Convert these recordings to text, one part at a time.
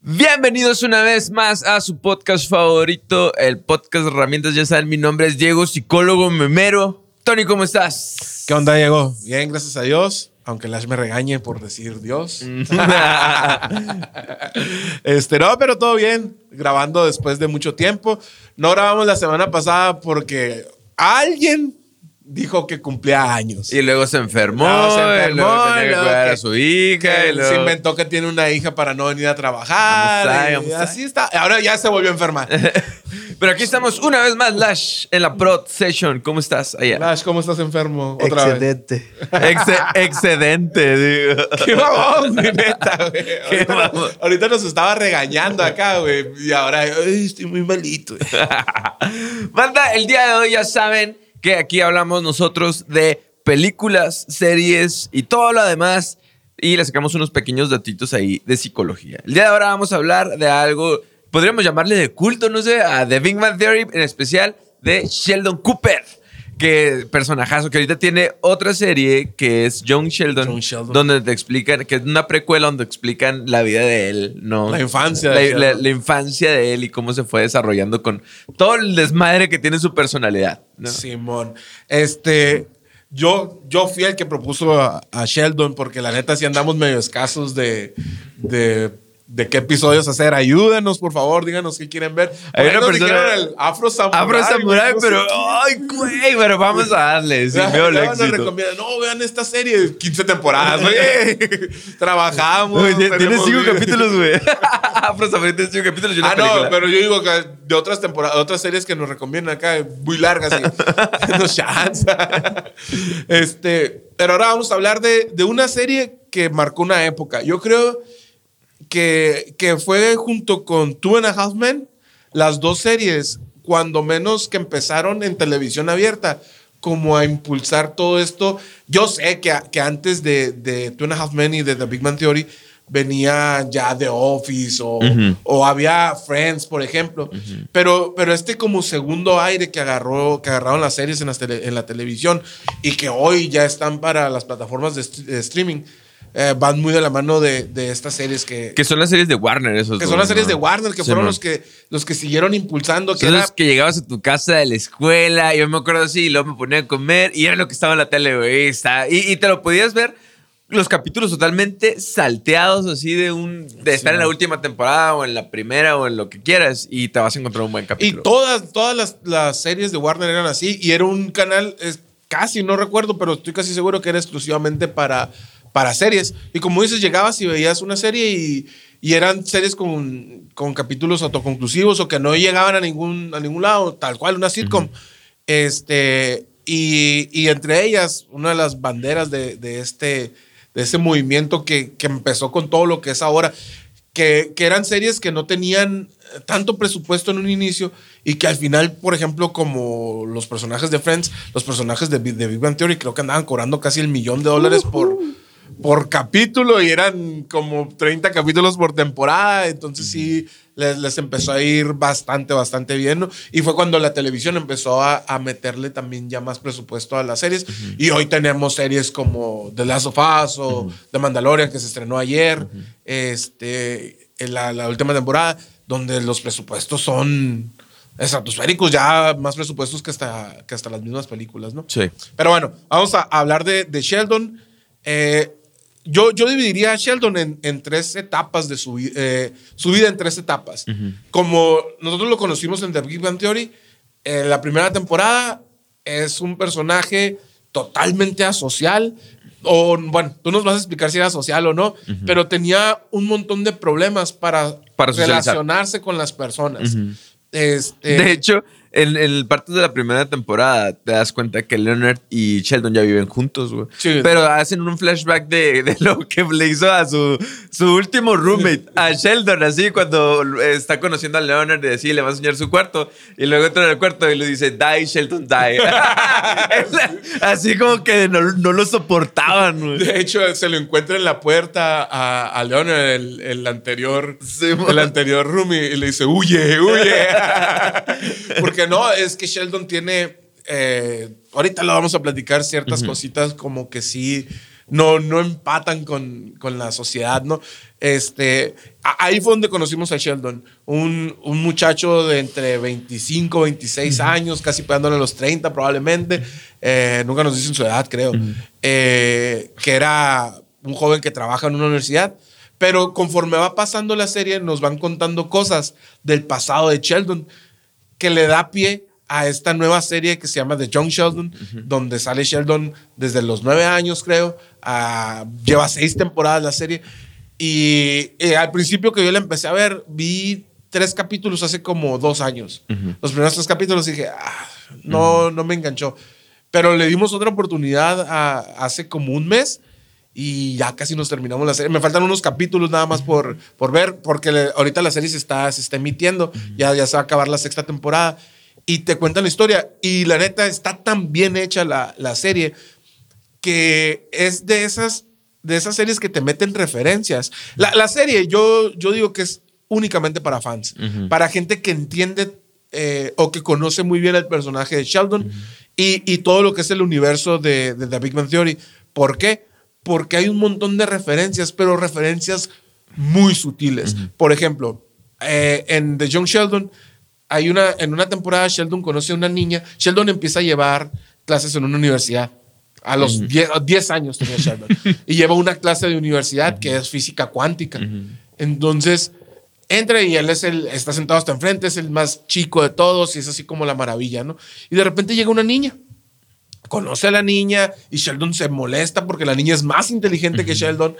Bienvenidos una vez más a su podcast favorito, el podcast de herramientas. Ya saben, mi nombre es Diego, psicólogo memero. Tony, ¿cómo estás? ¿Qué onda, Diego? Bien, gracias a Dios. Aunque Lash me regañe por decir Dios. este, no, pero todo bien. Grabando después de mucho tiempo. No grabamos la semana pasada porque alguien dijo que cumplía años. Y luego se enfermó, No, se enfermó, y luego tenía que cuidar a su hija. Que y luego- Se inventó que tiene una hija para no venir a trabajar. Vamos a- y vamos a- así está. Ahora ya se volvió a enfermar. Pero aquí estamos una vez más, Lash, en la Prod Session. ¿Cómo estás allá? Lash, ¿cómo estás enfermo? Otra vez. Excelente. Exce- excedente, digo. Qué babón, güey, neta, güey. Ahorita, ahorita nos estaba regañando acá, güey. Y ahora, "Ay, estoy muy malito. Banda, el día de hoy ya saben que aquí hablamos nosotros de películas, series y todo lo demás. Y le sacamos unos pequeños datitos ahí de psicología. El día de ahora vamos a hablar de algo, podríamos llamarle de culto, no sé, a The Big Bang Theory, en especial de Sheldon Cooper. Que personajazo, que ahorita tiene otra serie que es Young Sheldon, Young Sheldon. donde te explican, que es una precuela donde explican la vida de él, ¿no? La infancia de La- Sheldon. la- la infancia de él y cómo se fue desarrollando con todo el desmadre que tiene su personalidad. ¿no? Simón. Este, yo, yo fui el que propuso a, a Sheldon porque la neta sí andamos medio escasos de, de, de qué episodios hacer. Ayúdenos, por favor, díganos qué quieren ver. Hay una persona- el Afro Samurai. Afro Samurai, no pero. ¡Ay, güey! Pero vamos a darle. Éxito. recomiendan, no, vean esta serie, 15 temporadas, güey. Trabajamos. Tiene tiene tenemos cinco vida. capítulos, güey. Afro Samurai tiene cinco capítulos y una Ah, no, pero yo digo que de otras temporadas, otras series que nos recomiendan acá, muy largas, y nos chance. Este, pero ahora vamos a hablar de, de una serie que marcó una época. Yo creo que, que fue junto con Two and a Half Men, las dos series, cuando menos que empezaron en televisión abierta, como a impulsar todo esto. Yo sé que, que antes de, de Two and a Half Men y de The Big Man Theory venía ya The Office o, o había Friends, por ejemplo. pero, pero este como segundo aire que, agarró, que agarraron las series en, las tele- en la televisión y que hoy ya están para las plataformas de streaming, eh, van muy de la mano de, de estas series que, Que son las series de Warner, esos. que son las series ¿no? de Warner, que Sí, fueron man. los que, los que siguieron impulsando. Que Son era, los que llegabas a tu casa de la escuela, yo me acuerdo así, y luego me ponía a comer, y era lo que estaba en la tele, güey. y Y, y te lo podías ver los capítulos totalmente salteados, así de un. de estar en la última temporada, o en la primera, o en lo que quieras, y te vas a encontrar un buen y capítulo. todas, todas las, las series de Warner eran así. Y era un canal, es, casi no recuerdo, pero estoy casi seguro que era exclusivamente para, para series. Y como dices, llegabas y veías una serie y, y eran series con, con capítulos autoconclusivos o que no llegaban a ningún, a ningún lado, tal cual, una sitcom. Este, y, y entre ellas, una de las banderas de, de este, de ese movimiento que, que empezó con todo lo que es ahora, que, que eran series que no tenían eh, tanto presupuesto en un inicio y que al final, por ejemplo, como los personajes de Friends, los personajes de, de Big Bang Theory, creo que andaban cobrando casi el millón de dólares por, por capítulo y eran como 30 capítulos por temporada, entonces sí, les, les empezó a ir bastante, bastante bien, ¿no? Y fue cuando la televisión empezó a, a meterle también ya más presupuesto a las series y hoy tenemos series como The Last of Us o The Mandalorian que se estrenó ayer, este, en la, la última temporada, donde los presupuestos son estratosféricos, ya más presupuestos que hasta, que hasta las mismas películas, ¿no? Sí. Pero bueno, vamos a hablar de, de Sheldon. Eh, yo, yo dividiría a Sheldon en, en tres etapas de su, eh, su vida, en tres etapas. Como nosotros lo conocimos en The Big Bang Theory, en la primera temporada es un personaje totalmente asocial. O, bueno, tú nos vas a explicar si era social o no, pero tenía un montón de problemas para, Para relacionarse con las personas. este, De hecho, en el parte de la primera temporada te das cuenta que Leonard y Sheldon ya viven juntos, güey. Sí. Pero hacen un flashback de, de lo que le hizo a su, su último roommate, a Sheldon, así cuando está conociendo a Leonard y así le va a enseñar su cuarto. Y luego entra en el cuarto y le dice, die, Sheldon, die. así como que no, no lo soportaban, güey. De hecho, se lo encuentra en la puerta a, a Leonard, el, el anterior, Sí, el anterior roomie, y le dice, huye, huye. Porque no, es que Sheldon tiene, eh, ahorita lo vamos a platicar, ciertas cositas como que sí no, no empatan con, con la sociedad, ¿no? Este, ahí fue donde conocimos a Sheldon, un, un muchacho de entre 25, 26 años, casi pegándole a los 30 probablemente, eh, nunca nos dicen su edad, creo, eh, que era un joven que trabaja en una universidad. Pero conforme va pasando la serie, nos van contando cosas del pasado de Sheldon que le da pie a esta nueva serie que se llama The Young Sheldon, donde sale Sheldon desde los nueve años, creo. lleva seis temporadas la serie. Y eh, al principio que yo la empecé a ver, vi tres capítulos hace como dos años. Los primeros tres capítulos dije, ah, no, no me enganchó. Pero le dimos otra oportunidad hace como un mes y ya casi nos terminamos la serie. Me faltan unos capítulos nada más por, por ver, porque ahorita la serie se está, se está emitiendo, ya, ya se va a acabar la sexta temporada y te cuentan la historia. Y la neta está tan bien hecha la, la serie que es de esas, de esas series que te meten referencias. La, la serie yo, yo digo que es únicamente para fans, para gente que entiende eh, o que conoce muy bien el personaje de Sheldon y, y, todo lo que es el universo de, de The Big Bang Theory. ¿Por qué? Porque hay un montón de referencias, pero referencias muy sutiles. Por ejemplo, eh, en The Young Sheldon, hay una, en una temporada Sheldon conoce a una niña, Sheldon empieza a llevar clases en una universidad. A los 10 años tenía Sheldon. y lleva una clase de universidad que es física cuántica. Entonces, entra y él es el, está sentado hasta enfrente, es el más chico de todos y es así como la maravilla, ¿no? Y de repente llega una niña conoce a la niña y Sheldon se molesta porque la niña es más inteligente que Sheldon.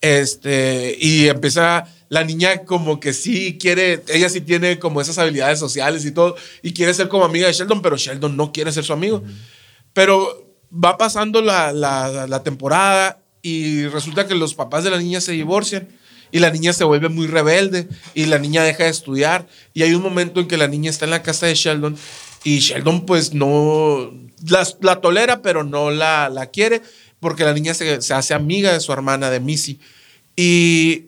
Este, y empieza la niña como que sí quiere, ella sí tiene como esas habilidades sociales y todo, y quiere ser como amiga de Sheldon, pero Sheldon no quiere ser su amigo. Pero va pasando la, la, la, temporada y resulta que los papás de la niña se divorcian y la niña se vuelve muy rebelde y la niña deja de estudiar y hay un momento en que la niña está en la casa de Sheldon y Sheldon pues no, la, tolera, pero no la, la quiere porque la niña se, hace amiga de su hermana, de Missy. Y,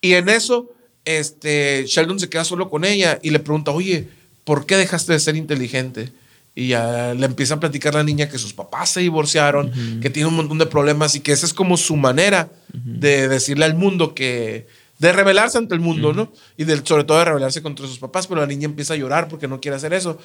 y en eso, este, Sheldon se queda solo con ella y le pregunta, oye, ¿por qué dejaste de ser inteligente? Y ya le empieza a platicar la niña que sus papás se divorciaron, que tiene un montón de problemas y que esa es como su manera de decirle al mundo que, de rebelarse ante el mundo, ¿no? Y sobre todo de rebelarse contra sus papás, pero la niña empieza a llorar porque no quiere hacer eso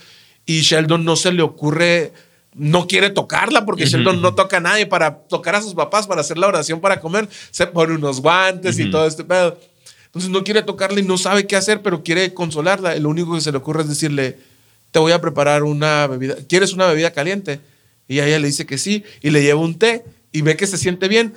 y Sheldon no se le ocurre, no quiere tocarla porque Sheldon no toca a nadie para tocar a sus papás, para hacer la oración para comer, se pone unos guantes y todo este pedo. Entonces no quiere tocarla y no sabe qué hacer, pero quiere consolarla. lo único que se le ocurre es decirle, te voy a preparar una bebida, ¿quieres una bebida caliente? Y ella le dice que sí y le lleva un té y ve que se siente bien.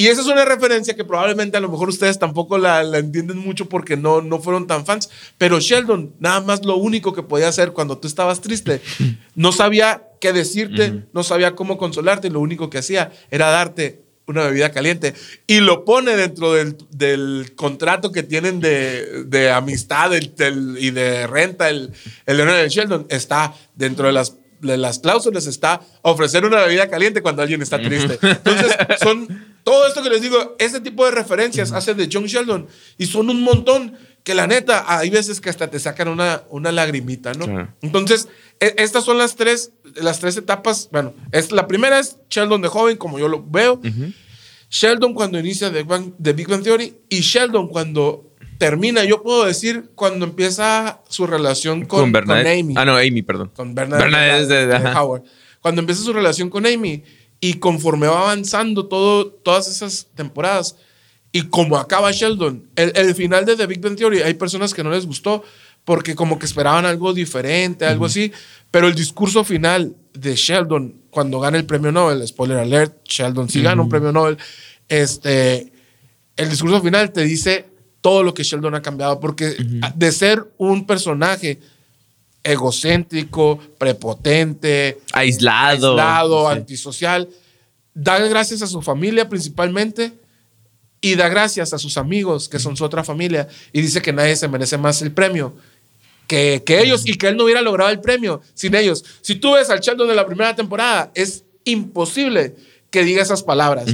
Y esa es una referencia que probablemente a lo mejor ustedes tampoco la, entienden mucho porque no, no fueron tan fans. Pero Sheldon, nada más lo único que podía hacer cuando tú estabas triste, no sabía qué decirte, no sabía cómo consolarte. Lo único que hacía era darte una bebida caliente. Y lo pone dentro del, del contrato que tienen de, de amistad y de renta. El, el de Sheldon está dentro de las de las cláusulas está ofrecer una bebida caliente cuando alguien está triste. Entonces, son todo esto que les digo, ese tipo de referencias hace de John Sheldon y son un montón que la neta, hay veces que hasta te sacan una, una lagrimita, ¿no? Entonces, e, estas son las tres, las tres etapas. Bueno, es, la primera es Sheldon de joven, como yo lo veo. Sheldon cuando inicia The, The Big Bang Theory y Sheldon cuando termina, yo puedo decir, cuando empieza su relación con, con, Amy. Ah, no, Amy, perdón. Con Bernadette, de, Howard. Cuando empieza su relación con Amy y conforme va avanzando todo, todas esas temporadas y como acaba Sheldon, el, final de The Big Bang Theory, hay personas que no les gustó porque como que esperaban algo diferente, algo así, pero el discurso final de Sheldon cuando gana el premio Nobel, spoiler alert, Sheldon sí gana un premio Nobel, este, el discurso final te dice todo lo que Sheldon ha cambiado, porque de ser un personaje egocéntrico, prepotente, aislado, aislado antisocial, da gracias a su familia principalmente y da gracias a sus amigos, que son su otra familia, y dice que nadie se merece más el premio. Que, que ellos y que él no hubiera logrado el premio sin ellos. Si tú ves al Sheldon de la primera temporada, es imposible que diga esas palabras.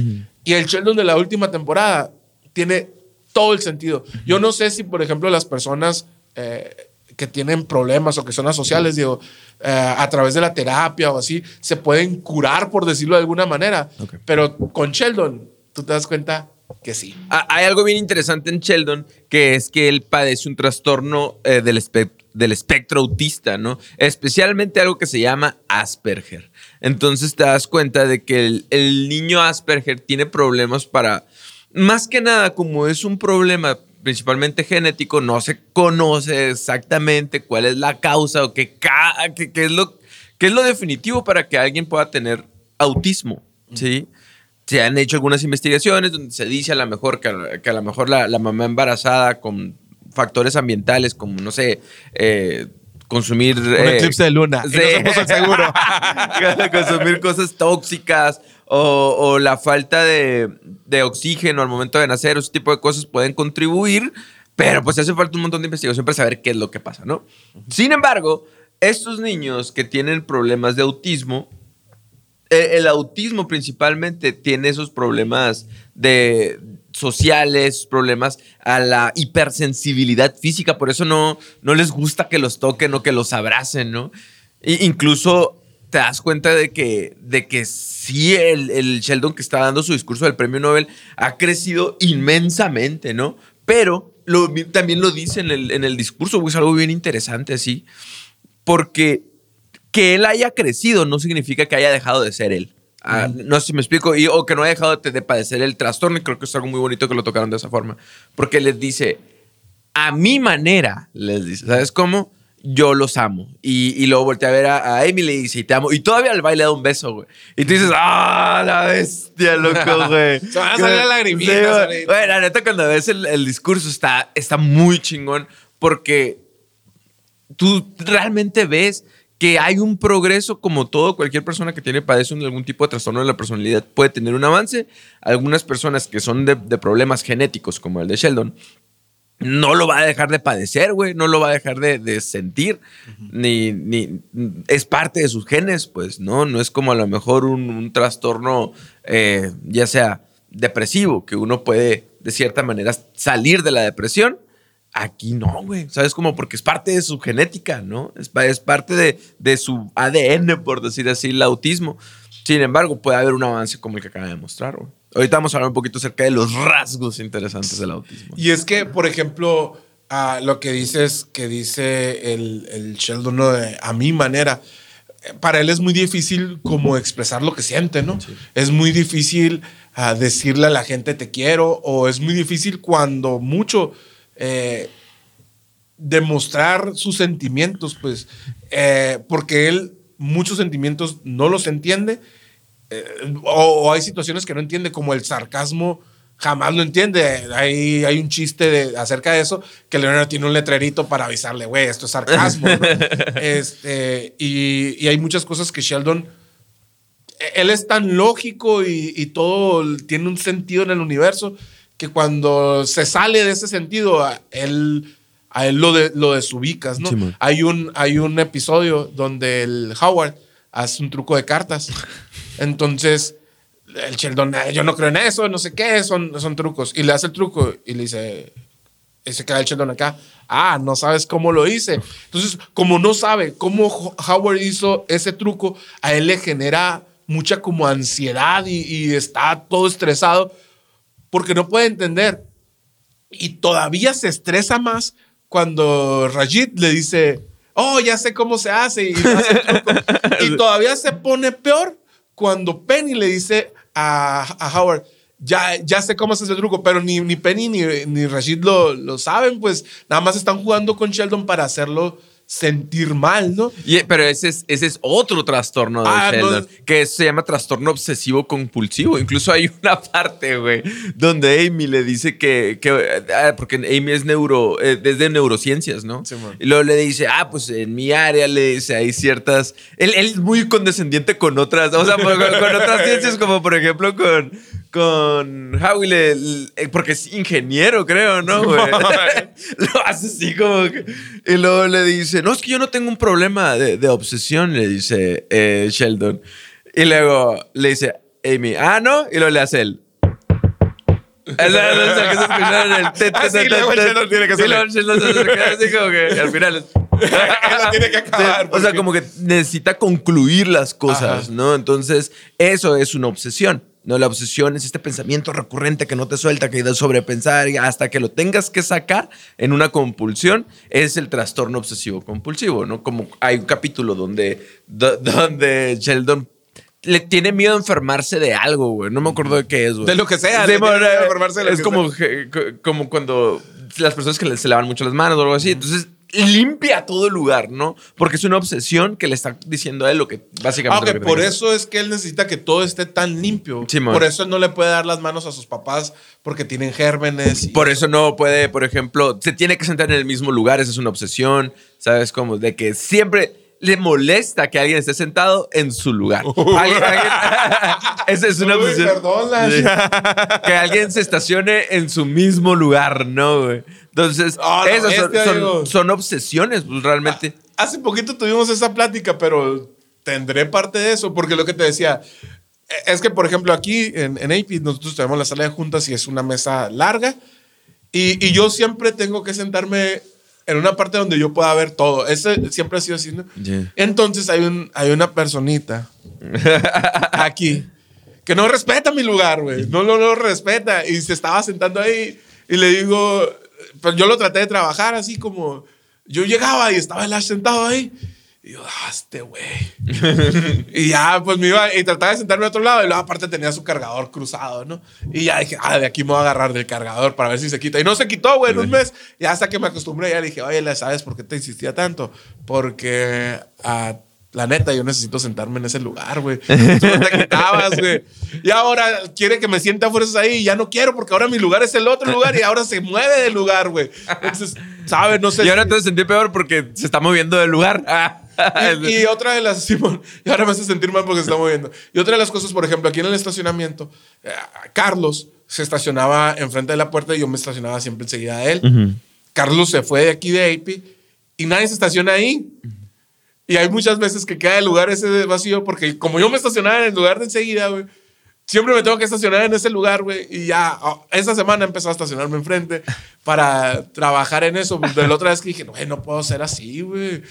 Y el Sheldon de la última temporada tiene todo el sentido. Yo no sé si, por ejemplo, las personas eh, que tienen problemas o que son asociales, digo, eh, a través de la terapia o así, se pueden curar, por decirlo de alguna manera. Pero con Sheldon, tú te das cuenta que sí. Ah, Hay algo bien interesante en Sheldon, que es que él padece un trastorno eh, del, espe- del espectro autista, ¿no? Especialmente algo que se llama Asperger. Entonces te das cuenta de que el, el niño Asperger tiene problemas para, más que nada, como es un problema principalmente genético, no se conoce exactamente cuál es la causa o qué, ca- qué- qué es, lo, qué es lo definitivo para que alguien pueda tener autismo, ¿sí? Se han hecho algunas investigaciones donde se dice a lo mejor que, que a lo mejor la, la mamá embarazada con factores ambientales como, no sé, eh, consumir... Un eh, eclipse de luna. Y no se puso el seguro. consumir cosas tóxicas o, o la falta de, de oxígeno al momento de nacer, ese tipo de cosas pueden contribuir, pero pues hace falta un montón de investigación para saber qué es lo que pasa, ¿no? Sin embargo, estos niños que tienen problemas de autismo, eh, el autismo principalmente tiene esos problemas de sociales, problemas a la hipersensibilidad física, por eso no, no les gusta que los toquen o que los abracen, ¿no? I- incluso te das cuenta de que, de que sí, el, el Sheldon que está dando su discurso del premio Nobel ha crecido inmensamente, ¿no? Pero también lo dice en el, en el discurso, es algo bien interesante así, porque que él haya crecido no significa que haya dejado de ser él. Ah, no sé si me explico, y, o que no haya dejado de, de padecer el trastorno, y creo que es algo muy bonito que lo tocaron de esa forma, porque les dice, a mi manera, les dice, ¿sabes cómo? Yo los amo. Y, y luego voltea a ver a, a Amy y le dice, te amo. Y todavía al baile da un beso, güey. Y tú dices, ¡ah, la bestia, loco, güey! Se van a salir las lagrimitas Sí. Güey, la neta, cuando ves el, el discurso está, está muy chingón, porque tú realmente ves que hay un progreso como todo, cualquier persona que tiene padece un- algún tipo de trastorno de la personalidad puede tener un avance. Algunas personas que son de, de problemas genéticos, como el de Sheldon, no lo va a dejar de padecer, güey, no lo va a dejar de, de sentir, ni, ni es parte de sus genes, pues, ¿no? No es como a lo mejor un, un trastorno, eh, ya sea depresivo, que uno puede de cierta manera salir de la depresión. Aquí no, güey, ¿sabes? Como porque es parte de su genética, ¿no? Es, pa- es parte de, de su ADN, por decir así, el autismo. Sin embargo, puede haber un avance como el que acaba de mostrar, güey. Ahorita vamos a hablar un poquito acerca de los rasgos interesantes del autismo. Y es que, por ejemplo, lo que dices, que dice el, el Sheldon, ¿no? De, a mi manera, para él es muy difícil como expresar lo que siente, ¿no? Es muy difícil ah, decirle a la gente te quiero o es muy difícil cuando mucho eh, demostrar sus sentimientos, pues, eh, porque él muchos sentimientos no los entiende eh, o, o hay situaciones que no entiende, como el sarcasmo, jamás lo entiende. Hay, hay un chiste de- acerca de eso, que Leonardo tiene un letrerito para avisarle, güey, esto es sarcasmo. ¿no? este, y, y hay muchas cosas que Sheldon, e, él es tan lógico y, y todo tiene un sentido en el universo, que cuando se sale de ese sentido, a él... A él lo, de, lo desubicas, ¿no? Hay, un, hay un episodio donde el Howard hace un truco de cartas. Entonces, el Sheldon, "Eh, yo no creo en eso, no sé qué, son, son trucos. Y le hace el truco y le dice, y se queda el Sheldon acá, ah, no sabes cómo lo hice. Entonces, como no sabe cómo Ho- Howard hizo ese truco, a él le genera mucha como ansiedad y, y está todo estresado porque no puede entender. Y todavía se estresa más cuando Rajit le dice, oh, ya sé cómo se hace. Y, hace todavía se pone peor cuando Penny le dice a, a Howard, ya, ya sé cómo se hace el truco, pero ni, ni Penny ni, ni Rashid lo, lo saben, pues nada más están jugando con Sheldon para hacerlo sentir mal, ¿no? Y- pero ese es, ese es otro trastorno de Ah, Sheldon, no. que se llama trastorno obsesivo compulsivo. Incluso hay una parte, güey, donde Amy le dice que, que ah, porque Amy es neuro, eh, es de neurociencias, ¿no? Sí, y luego le dice, ah, pues en mi área le dice, hay ciertas, él, él es muy condescendiente con otras, o sea, con, con otras ciencias, como por ejemplo con, con Howie, le- le- porque es ingeniero, creo, ¿no, güey? Lo hace así como que... Y luego le dice, no, es que yo no tengo un problema de, de obsesión, le dice eh, Sheldon. Y luego le dice Amy, ah, ¿no? Y luego le hace él. Ah, al final es... Tiene que acabar. o sea, como que necesita concluir las cosas, Ajá. ¿no? Entonces, eso es una obsesión. No, la obsesión es este pensamiento recurrente que no te suelta, que de sobrepensar y hasta que lo tengas que sacar en una compulsión, es el trastorno obsesivo compulsivo, ¿no? Como hay un capítulo donde, do- donde Sheldon le tiene miedo a enfermarse de algo, güey. No me acuerdo de qué es, güey. De lo que sea, enfermarse de lo es que como, como cuando las personas que se lavan mucho las manos o algo así. Entonces limpia todo el lugar, ¿no? Porque es una obsesión que le está diciendo a él lo que básicamente. Aunque lo que por eso es que él necesita que todo esté tan limpio. Sí, por eso él no le puede dar las manos a sus papás porque tienen gérmenes. y- Por eso no puede, por ejemplo, se tiene que sentar en el mismo lugar, esa es una obsesión, ¿sabes? Como de que siempre le molesta que alguien esté sentado en su lugar. Alguien- alguien- esa es una Uy, obsesión. perdón. Que alguien se estacione en su mismo lugar, ¿no, güey? Entonces, Ah, no, esas son, este, son- amigo. son obsesiones, pues realmente. Hace poquito tuvimos esa plática, pero tendré parte de eso, porque lo que te decía, e, es que, por ejemplo, aquí en, en AP nosotros tenemos la sala de juntas y es una mesa larga, y, y yo siempre tengo que sentarme en una parte donde yo pueda ver todo. Ese siempre ha sido así, ¿no? Yeah. Entonces hay, un, hay una personita aquí que no respeta mi lugar, güey. No lo no, respeta. Y se estaba sentando ahí y le digo, pues yo lo traté de trabajar así como yo llegaba y estaba el Ash sentado ahí. Y yo, ah, este güey. y ya, pues me iba y trataba de sentarme a otro lado. Y luego, aparte, tenía su cargador cruzado, ¿no? Y ya dije, ah, de aquí me voy a agarrar del cargador para ver si se quita. Y no se quitó, güey, en un mes. Y hasta que me acostumbré, ya le dije, oye, ¿le ¿sabes por qué te insistía tanto? Porque, ah, la neta, yo necesito sentarme en ese lugar, güey. Te quitabas, güey. Y ahora quiere que me sienta fuerzas ahí. Y ya no quiero porque ahora mi lugar es el otro lugar y ahora se mueve del lugar, güey. Entonces, ¿sabes? No sé. Y ahora te sentí peor porque se está moviendo del lugar. y, y otra de las, Simón, y ahora me hace sentir mal porque se está moviendo. Y otra de las cosas, por ejemplo, aquí en el estacionamiento, eh, Carlos se estacionaba enfrente de la puerta y yo me estacionaba siempre enseguida de él. Carlos se fue de aquí de AP y nadie se estaciona ahí. Y hay muchas veces que queda el lugar ese vacío porque como yo me estacionaba en el lugar de enseguida, güey, siempre me tengo que estacionar en ese lugar, güey. Y ya, oh, esa semana empezó a estacionarme enfrente para trabajar en eso. De la otra vez que dije, güey, no puedo ser así, güey.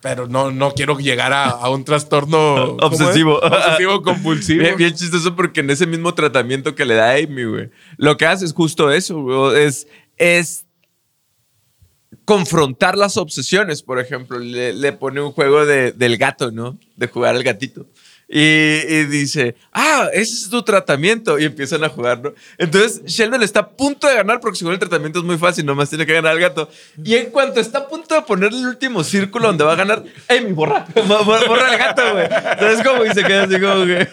Pero no, no quiero llegar a, a un trastorno. Obsesivo. Obsesivo compulsivo. Bien, bien chistoso porque en ese mismo tratamiento que le da Amy, güey, lo que hace es justo eso, güey. Es, es confrontar las obsesiones, por ejemplo. Le, pone un juego de, del gato, ¿no? De jugar al gatito. Y, y dice, ah, ese es tu tratamiento. Y empiezan a jugar, ¿no? Entonces Sheldon está a punto de ganar porque según el tratamiento es muy fácil, nomás tiene que ganar al gato. Y en cuanto está a punto de ponerle el último círculo donde va a ganar, ¡Ey, mi borra! Borra al gato, güey. ¿Sabes cómo? Y se queda así como que...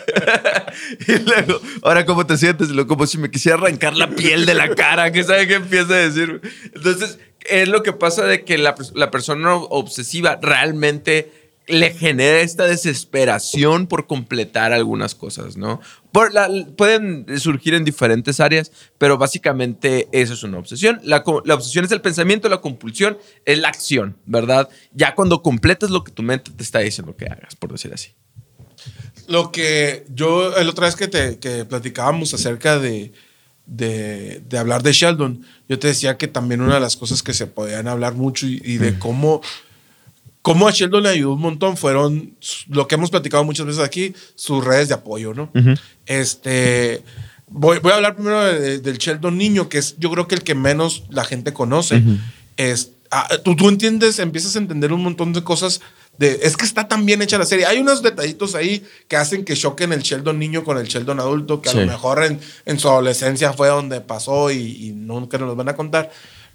y luego, ahora, ¿cómo te sientes? Como si me quisiera arrancar la piel de la cara, que sabe qué empieza a decir. Entonces, es lo que pasa de que la, la persona obsesiva realmente le genera esta desesperación por completar algunas cosas, ¿no? Por la- pueden surgir en diferentes áreas, pero básicamente eso es una obsesión. La, la obsesión es el pensamiento, la compulsión es la acción, ¿verdad? Ya cuando completas lo que tu mente te está diciendo que hagas, por decir así. Lo que yo, el otra vez que, te, que platicábamos acerca de, de, de hablar de Sheldon, yo te decía que también una de las cosas que se podían hablar mucho y, y de cómo, cómo a Sheldon le ayudó un montón fueron lo que hemos platicado muchas veces aquí, sus redes de apoyo, ¿no? Este. Voy, voy a hablar primero de- del Sheldon niño, que es yo creo que el que menos la gente conoce. es, ah, tú, tú entiendes, empiezas a entender un montón de cosas. De, es que está tan bien hecha la serie. Hay unos detallitos ahí que hacen que choquen el Sheldon niño con el Sheldon adulto, que a Sí. lo mejor en, en su adolescencia fue donde pasó y, y nunca nos los van a contar.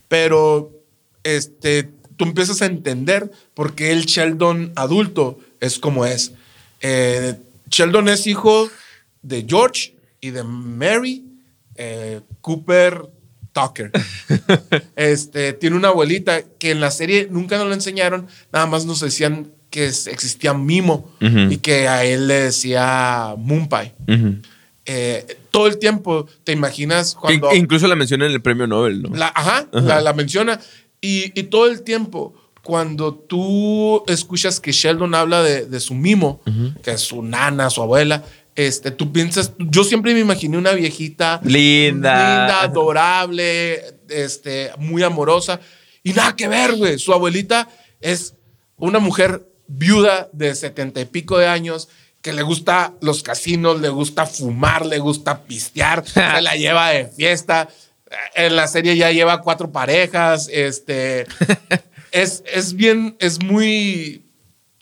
Pero este, tú empiezas a entender por qué el Sheldon adulto es como es. Eh, Sheldon es hijo de George y de Mary eh, Cooper Tucker. este, tiene una abuelita que en la serie nunca nos lo enseñaron, nada más nos decían que existía Mimo y que a él le decía Moonpie. Eh, todo el tiempo te imaginas cuando... In- incluso la menciona en el premio Nobel, ¿no? La, ajá, La, la menciona. Y, y todo el tiempo, cuando tú escuchas que Sheldon habla de, de su mimo, que es su nana, su abuela, este, tú piensas, yo siempre me imaginé una viejita Linda. linda, adorable, este, muy amorosa. Y nada que ver, güey. Su abuelita es una mujer viuda de setenta y pico de años que le gusta los casinos, le gusta fumar, le gusta pistear, se la lleva de fiesta. En la serie ya lleva cuatro parejas. Este es, es bien, es muy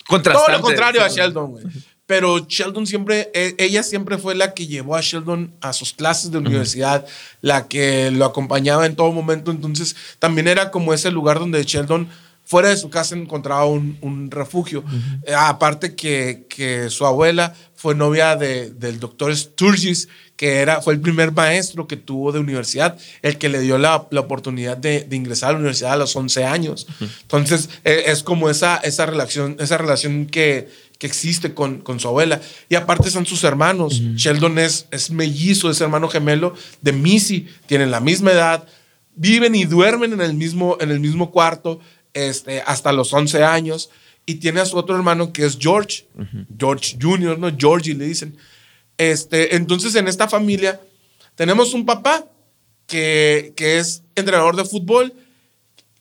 Contrastante. todo lo contrario a. Sheldon, güey. Pero Sheldon siempre, e- ella siempre fue la que llevó a Sheldon a sus clases de universidad, la que lo acompañaba en todo momento. Entonces, también era como ese lugar donde Sheldon, fuera de su casa, encontraba un, un refugio. Eh, aparte que, que su abuela fue novia de- del doctor Sturgis, que era, fue el primer maestro que tuvo de universidad, el que le dio la, la oportunidad de, de ingresar a la universidad a los 11 años. Entonces, eh, es como esa, esa relación, esa relación que, que existe con, con su abuela. Y aparte son sus hermanos. Sheldon es, es mellizo, es hermano gemelo de Missy, tienen la misma edad, viven y duermen en el mismo, en el mismo cuarto este, hasta los 11 años. Y tiene a su otro hermano que es George, George Jr., ¿no? Georgie le dicen. Este, entonces, en esta familia tenemos un papá que, que es entrenador de fútbol,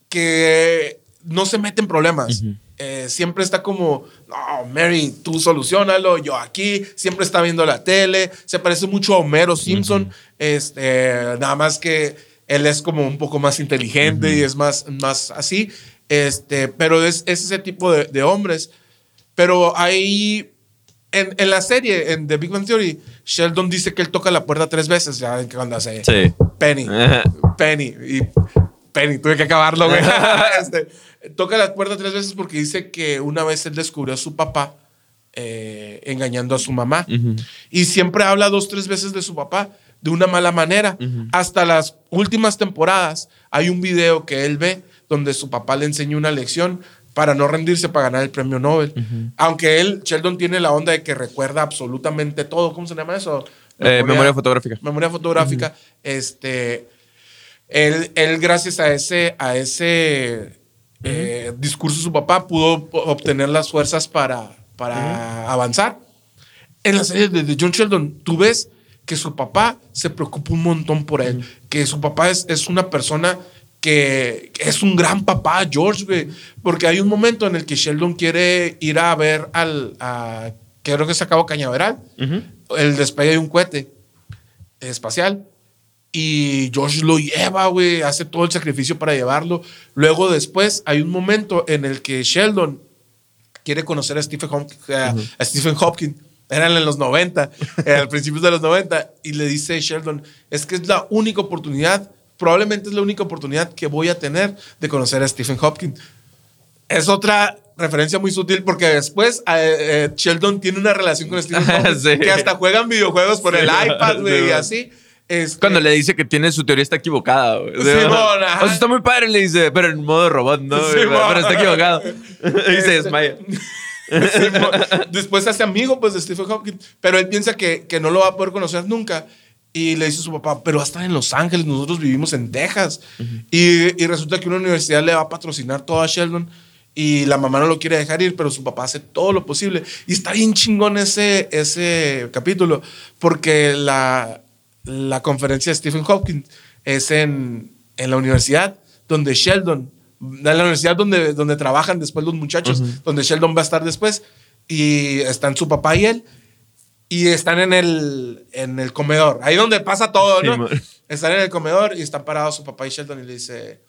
que no se mete en problemas. Eh, siempre está como, no, Mary, tú solucionalo, yo aquí, siempre está viendo la tele, se parece mucho a Homero Simpson, este, nada más que él es como un poco más inteligente y es más, más así, este, pero es, es ese tipo de, de hombres. Pero ahí, en, en la serie, en The Big Bang Theory, Sheldon dice que él toca la puerta tres veces, ya ven cuando hace Sí. Penny. Penny, y Penny, tuve que acabarlo, güey. Este, toca la puerta tres veces porque dice que una vez él descubrió a su papá eh, engañando a su mamá. Y siempre habla dos, tres veces de su papá de una mala manera. Hasta las últimas temporadas hay un video que él ve donde su papá le enseña una lección para no rendirse para ganar el premio Nobel. Aunque él, Sheldon, tiene la onda de que recuerda absolutamente todo. ¿Cómo se llama eso? Eh, memoria fotográfica. Memoria fotográfica. Este. Él, él, gracias a ese, a ese eh, discurso de su papá, pudo obtener las fuerzas para, para avanzar. En la serie de, de John Sheldon, tú ves que su papá se preocupa un montón por él, que su papá es, es una persona que, es un gran papá, George, güey, porque hay un momento en el que Sheldon quiere ir a ver al, a, creo que se acabó Cañaveral, el despegue de un cohete espacial. Y George lo lleva, güey, hace todo el sacrificio para llevarlo. Luego después hay un momento en el que Sheldon quiere conocer a Stephen, a- a Stephen Hopkins. Eran en los 90, eh, al principios de los 90. Y le dice Sheldon, es que es la única oportunidad, probablemente es la única oportunidad que voy a tener de conocer a Stephen Hopkins. Es otra referencia muy sutil porque después eh, eh, Sheldon tiene una relación con Stephen Hopkins Sí. que hasta juegan videojuegos por Sí, el iPad, güey, sí, y así. Este, Cuando le dice que tiene su teoría está equivocada. güey. O sea, Simón, o ajá. sea, está muy padre, le dice, pero en modo robot, ¿no? Simón. pero está equivocado. y se desmaya. Simón. Después hace amigo pues, de Stephen Hopkins, pero él piensa que, que no lo va a poder conocer nunca. Y le dice a su papá, pero hasta en Los Ángeles, nosotros vivimos en Texas. y, y resulta que una universidad le va a patrocinar todo a Sheldon y la mamá no lo quiere dejar ir, pero su papá hace todo lo posible. Y está bien chingón ese, ese capítulo, porque la, la conferencia de Stephen Hopkins es en, en la universidad donde Sheldon, en la universidad donde, donde trabajan después los muchachos, donde Sheldon va a estar después, y están su papá y él, y están en el, en el comedor, ahí donde pasa todo, ¿no? Sí, están en el comedor y están parados su papá y Sheldon y le dice,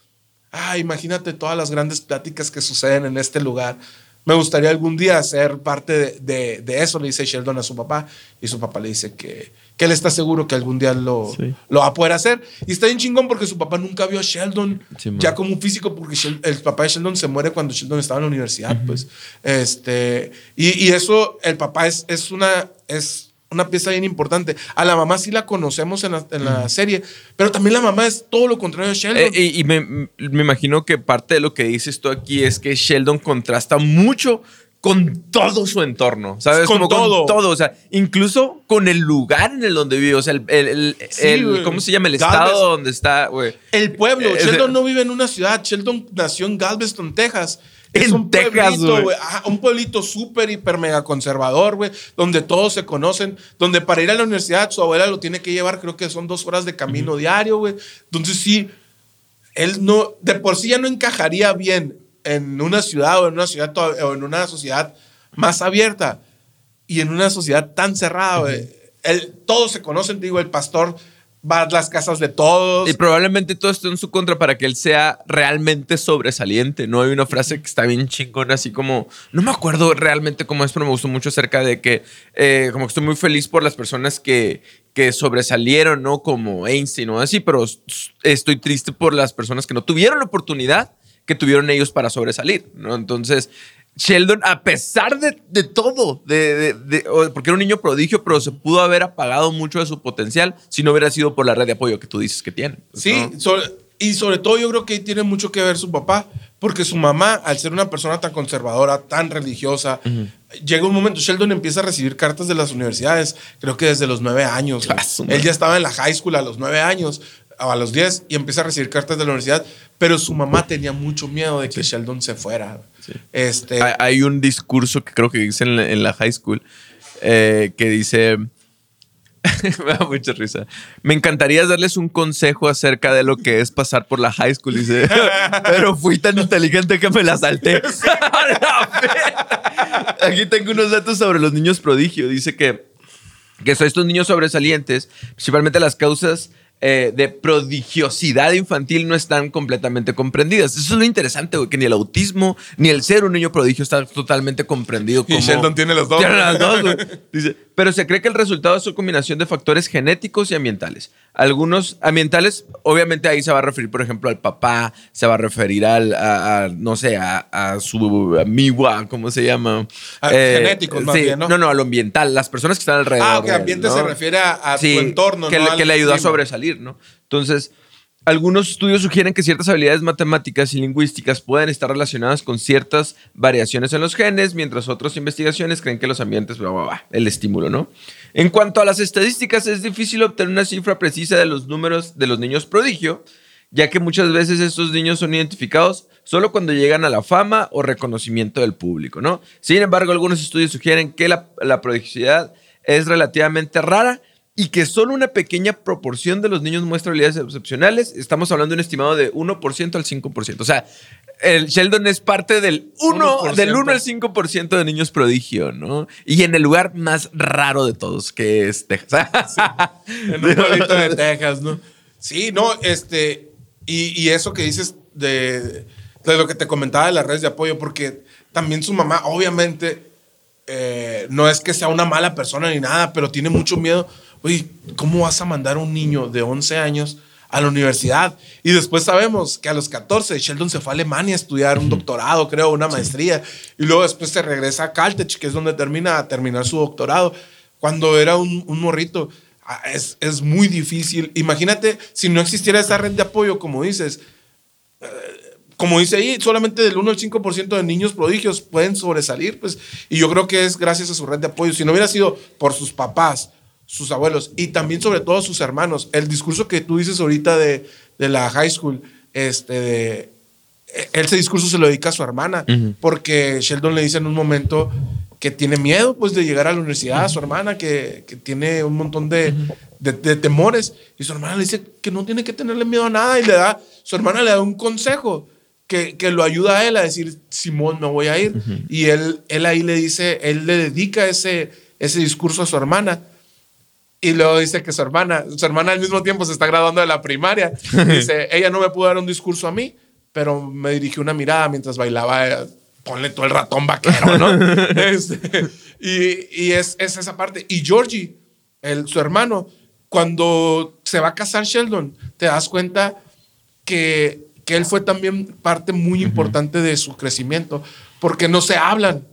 ah, imagínate todas las grandes pláticas que suceden en este lugar. Me gustaría algún día ser parte de, de- de eso, le dice Sheldon a su papá. Y su papá le dice que, que él está seguro que algún día lo, Sí. lo va a poder hacer. Y está bien chingón porque su papá nunca vio a Sheldon Sí, ya como un físico, porque el papá de Sheldon se muere cuando Sheldon estaba en la universidad. pues. este, y, y eso, el papá es, es, una, es una pieza bien importante. A la mamá sí la conocemos en la, en la serie, pero también la mamá es todo lo contrario de Sheldon. Eh, y y me, me imagino que parte de lo que dices tú aquí es que Sheldon contrasta mucho con todo su entorno, ¿sabes? Con Como todo. Con todo, o sea, incluso con el lugar en el donde vive, o sea, el, el- el- Sí, el- güey. ¿cómo se llama? El estado donde está, güey. El pueblo. Eh, Sheldon no vive en una ciudad. Sheldon nació en Galveston, Texas. Es En un Texas, pueblito, güey. Un pueblito súper, hiper, mega conservador, güey. Donde todos se conocen. Donde para ir a la universidad su abuela lo tiene que llevar, creo que son dos horas de camino diario, güey. Entonces sí, él no, de por sí ya no encajaría bien en una ciudad o en una ciudad o en una sociedad más abierta y en una sociedad tan cerrada, güey. El- todos se conocen, digo, el pastor va a las casas de todos. Y probablemente todo esto en su contra para que él sea realmente sobresaliente. No hay una frase que está bien chingona, así como. No me acuerdo realmente cómo es, pero me gustó mucho acerca de que, eh, como que estoy muy feliz por las personas que, que sobresalieron, ¿no? Como Einstein o así, pero estoy triste por las personas que no tuvieron la oportunidad que tuvieron ellos para sobresalir, ¿no? Entonces. Sheldon, a pesar de, de todo, de, porque era un niño prodigio, pero se pudo haber apagado mucho de su potencial si no hubiera sido por la red de apoyo que tú dices que tiene. Sí, ¿no? sobre- y sobre todo yo creo que ahí tiene mucho que ver su papá, porque su mamá, al ser una persona tan conservadora, tan religiosa, llega un momento, Sheldon empieza a recibir cartas de las universidades, creo que desde los nueve años. Ah. Él ya estaba en la high school a los nueve años, a los diez, y empieza a recibir cartas de la universidad, pero su mamá tenía mucho miedo de que Sheldon se fuera. Este, Hay, un discurso que creo que dice en la, en la high school eh, que dice. Me da mucha risa. Me encantaría darles un consejo acerca de lo que es pasar por la high school. Dice, pero fui tan inteligente que me la salté. Aquí tengo unos datos sobre los niños prodigio. Dice que, que son estos niños sobresalientes, principalmente las causas eh, de prodigiosidad infantil no están completamente comprendidas. Eso es lo interesante, güey, que ni el autismo ni el ser un niño prodigio está totalmente comprendido. Y como- Sheldon tiene los dos. Tiene las dos, güey. Dice, pero se cree que el resultado es una combinación de factores genéticos y ambientales. Algunos ambientales, obviamente ahí se va a referir, por ejemplo, al papá, se va a referir al, a, a, no sé, a, a su amigo, ¿cómo se llama? A genéticos, más sí, bien, ¿no? No, no, a lo ambiental, las personas que están alrededor. ah, que él, ambiente ¿no? se refiere a, Sí, tu entorno, que, ¿no? le, que le ayudó a sobresalir, ¿no? Entonces, algunos estudios sugieren que ciertas habilidades matemáticas y lingüísticas pueden estar relacionadas con ciertas variaciones en los genes, mientras otras investigaciones creen que los ambientes, bla, el estímulo, ¿no? En cuanto a las estadísticas, es difícil obtener una cifra precisa de los números de los niños prodigio, ya que muchas veces estos niños son identificados solo cuando llegan a la fama o reconocimiento del público, ¿no? Sin embargo, algunos estudios sugieren que la, la prodigiosidad es relativamente rara y que solo una pequeña proporción de los niños muestra habilidades excepcionales. Estamos hablando de un estimado de 1% al 5%. O sea, el Sheldon es parte del 1, 1%. del 1 al 5% de niños prodigio, ¿no? Y en el lugar más raro de todos, que es Texas. En un pueblito de Texas, ¿no? Sí, no, este. Y, y eso que dices de, de lo que te comentaba de las redes de apoyo, porque también su mamá, obviamente, eh, no es que sea una mala persona ni nada, pero tiene mucho miedo. Oye, ¿cómo vas a mandar a un niño de 11 años a la universidad? Y después sabemos que a los 14 Sheldon se fue a Alemania a estudiar un doctorado, creo, una maestría. Y luego después se regresa a Caltech, que es donde termina a terminar su doctorado. Cuando era un, un morrito, es, es muy difícil. Imagínate si no existiera esa red de apoyo, como dices, como dice ahí, solamente del 1 al 5% de niños prodigios pueden sobresalir, pues, y yo creo que es gracias a su red de apoyo. Si no hubiera sido por sus papás, sus abuelos y también sobre todo sus hermanos, el discurso que tú dices ahorita de, de la high school, este, de, eh, ese discurso se lo dedica a su hermana, porque Sheldon le dice en un momento que tiene miedo pues de llegar a la universidad, a su hermana, que, que tiene un montón de, de- de temores, y su hermana le dice que no tiene que tenerle miedo a nada, y le da, su hermana le da un consejo, que, que lo ayuda a él a decir, Simón, me voy a ir, y él, él ahí le dice, él le dedica ese, ese discurso a su hermana, y luego dice que su hermana, su hermana al mismo tiempo se está graduando de la primaria. Dice, ella no me pudo dar un discurso a mí, pero me dirigió una mirada mientras bailaba. eh, Ponle todo el ratón vaquero, ¿no? Este, y y es, es esa parte. Y Georgie, el, su hermano, cuando se va a casar Sheldon, te das cuenta que, que él fue también parte muy importante de su crecimiento, porque no se hablan,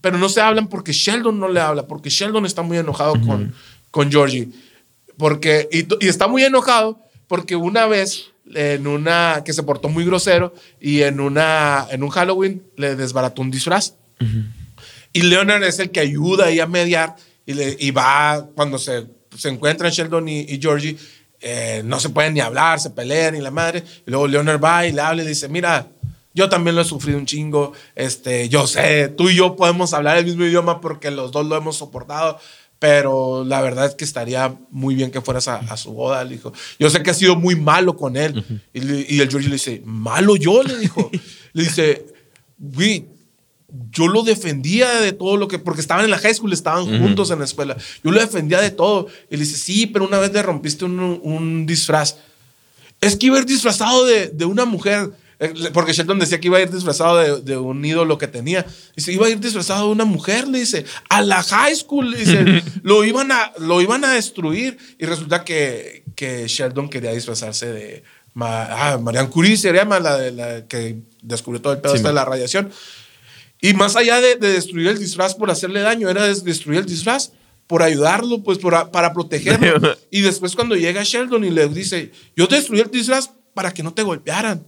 pero no se hablan porque Sheldon no le habla, porque Sheldon está muy enojado con, con Georgie. Porque, y, y está muy enojado porque una vez en una que se portó muy grosero y en una en un Halloween le desbarató un disfraz. Y Leonard es el que ayuda ahí a mediar y, le, y va cuando se, se encuentran Sheldon y, y Georgie, eh, no se pueden ni hablar, se pelean y la madre. Y luego Leonard va y le habla y le dice, mira, yo también lo he sufrido un chingo, este, yo sé, tú y yo podemos hablar el mismo idioma porque los dos lo hemos soportado, pero la verdad es que estaría muy bien que fueras a, a su boda, le dijo. Yo sé que has sido muy malo con él. y, le- y el Georgie le dice, malo yo, le dijo. le dice, güey, yo lo defendía de todo lo que, porque estaban en la high school, estaban juntos en la escuela. Yo lo defendía de todo. Y le dice, sí, pero una vez le rompiste un, un disfraz. Es que iba disfrazado de, de, una mujer. Eh, porque Sheldon decía que iba a ir disfrazado de, de, un ídolo que tenía. Dice, iba a ir disfrazado de una mujer, le dice, a la high school, le dice, lo, iban a, lo iban a destruir. Y resulta que, que Sheldon quería disfrazarse de ah, Marianne Curie, se llama la, de, la que descubrió todo el pedo sí, de la radiación. Y más allá de, de, destruir el disfraz por hacerle daño, era destruir el disfraz por ayudarlo, pues por, para protegerlo. y después cuando llega Sheldon y le dice, yo te destruí el disfraz para que no te golpearan.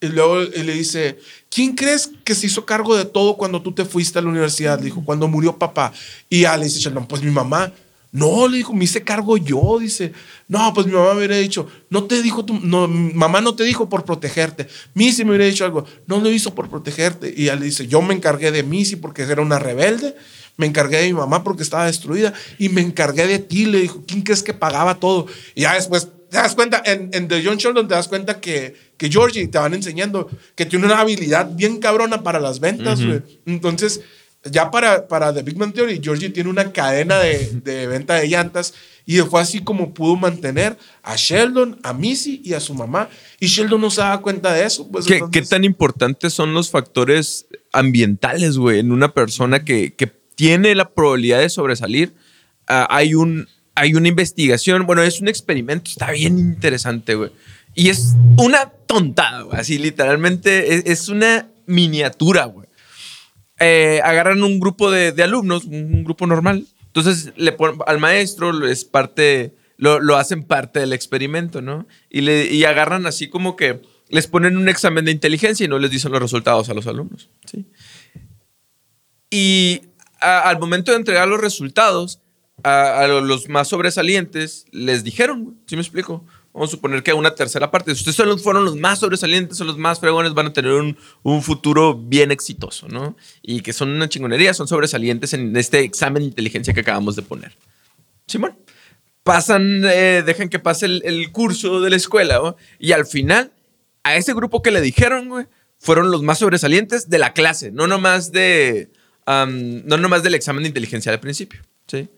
Y luego le dice, ¿quién crees que se hizo cargo de todo cuando tú te fuiste a la universidad? Le dijo, cuando murió papá. Y ya le dice Sheldon, pues mi mamá. No, le dijo, me hice cargo yo, dice. No, pues mi mamá me hubiera dicho, no te dijo, tu, no, mamá no te dijo por protegerte. Missy me hubiera dicho algo, no lo hizo por protegerte. Y ella le dice, yo me encargué de Missy porque era una rebelde, me encargué de mi mamá porque estaba destruida y me encargué de ti. Le dijo, ¿quién crees que pagaba todo? Y ya después te das cuenta, en, en The John Sheldon te das cuenta que, que Georgie te van enseñando que tiene una habilidad bien cabrona para las ventas. Uh -huh. Entonces ya para, para The Big Man Theory, Georgie tiene una cadena de, de, venta de llantas y fue así como pudo mantener a Sheldon, a Missy y a su mamá. Y Sheldon no se daba cuenta de eso. Pues, ¿Qué, entonces... ¿Qué, tan importantes son los factores ambientales, güey, en una persona que, que, tiene la probabilidad de sobresalir? Uh, hay, un, hay una investigación, bueno, es un experimento, está bien interesante, güey. Y es una tontada, güey, así literalmente es, una miniatura, güey eh, agarran un grupo de, alumnos, un grupo normal. Entonces le ponen al maestro, es parte, lo, hacen parte del experimento, ¿no? Y, le, y agarran así como que les ponen un examen de inteligencia y no les dicen los resultados a los alumnos, ¿sí? Y al momento de entregar los resultados, a, los más sobresalientes les dijeron, ¿sí me explico? Vamos a suponer que una tercera parte. Si ustedes fueron los más sobresalientes, son los más fregones, van a tener un, futuro bien exitoso, ¿no? Y que son una chingonería, son sobresalientes en este examen de inteligencia que acabamos de poner. Simón. Pasan, eh, dejan que pase el, curso de la escuela. Y al final, a ese grupo que le dijeron, güey, fueron los más sobresalientes de la clase, no nomás, de, um, no nomás del examen de inteligencia al principio, ¿sí?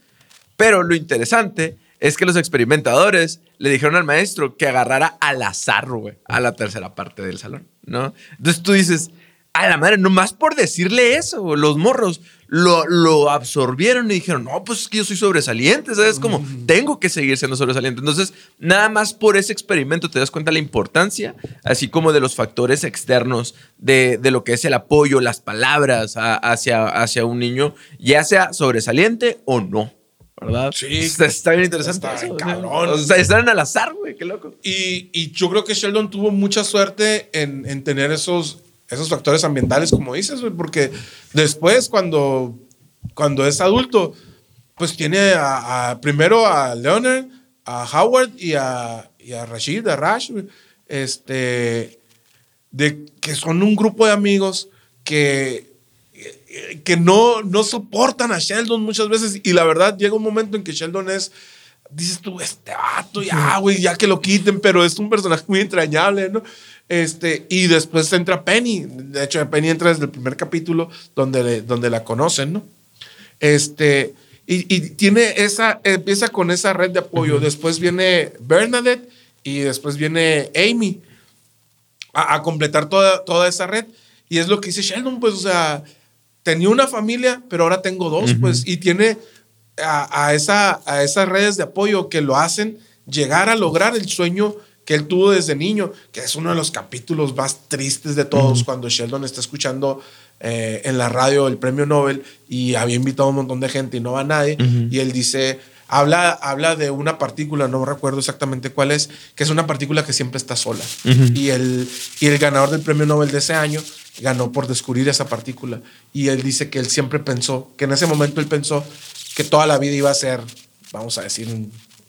Pero lo interesante es que los experimentadores le dijeron al maestro que agarrara al azar, güey, a la tercera parte del salón, ¿no? Entonces tú dices, a la madre, nomás por decirle eso, los morros lo, lo absorbieron y dijeron, no, pues es que yo soy sobresaliente, ¿sabes? Como, tengo que seguir siendo sobresaliente. Entonces, nada más por ese experimento te das cuenta de la importancia, así como de los factores externos de, de lo que es el apoyo, las palabras a, hacia, hacia un niño, ya sea sobresaliente o no. ¿Verdad? Sí. Está, está bien interesante. Está eso, cabrón. O sea, están al azar, güey, qué loco. Y, y, yo creo que Sheldon tuvo mucha suerte en, en tener esos, esos factores ambientales, como dices, güey, porque después, cuando, cuando es adulto, pues tiene a, a, primero a Leonard, a Howard y a, y a Rashid, a Rash, güey, este, de que son un grupo de amigos que que no, no soportan a Sheldon muchas veces. Y la verdad, llega un momento en que Sheldon es. Dices tú, este vato, ya, güey, ya que lo quiten, pero es un personaje muy entrañable, ¿no? Este, y después entra Penny. De hecho, Penny entra desde el primer capítulo donde, le, donde la conocen, ¿no? Este, y, y, tiene esa, empieza con esa red de apoyo. Uh -huh. Después viene Bernadette y después viene Amy a, a, completar toda, toda esa red. Y es lo que dice Sheldon, pues, o sea, tenía una familia, pero ahora tengo dos, uh -huh. pues, y tiene a, a, esa, a esas redes de apoyo que lo hacen llegar a lograr el sueño que él tuvo desde niño, que es uno de los capítulos más tristes de todos, uh -huh. cuando Sheldon está escuchando eh, en la radio el premio Nobel y había invitado a un montón de gente y no va nadie, uh -huh. y él dice, habla, habla de una partícula, no recuerdo exactamente cuál es, que es una partícula que siempre está sola. Uh -huh. y, el, y el ganador del premio Nobel de ese año ganó por descubrir esa partícula. Y él dice que él siempre pensó, que en ese momento él pensó que toda la vida iba a ser, vamos a decir,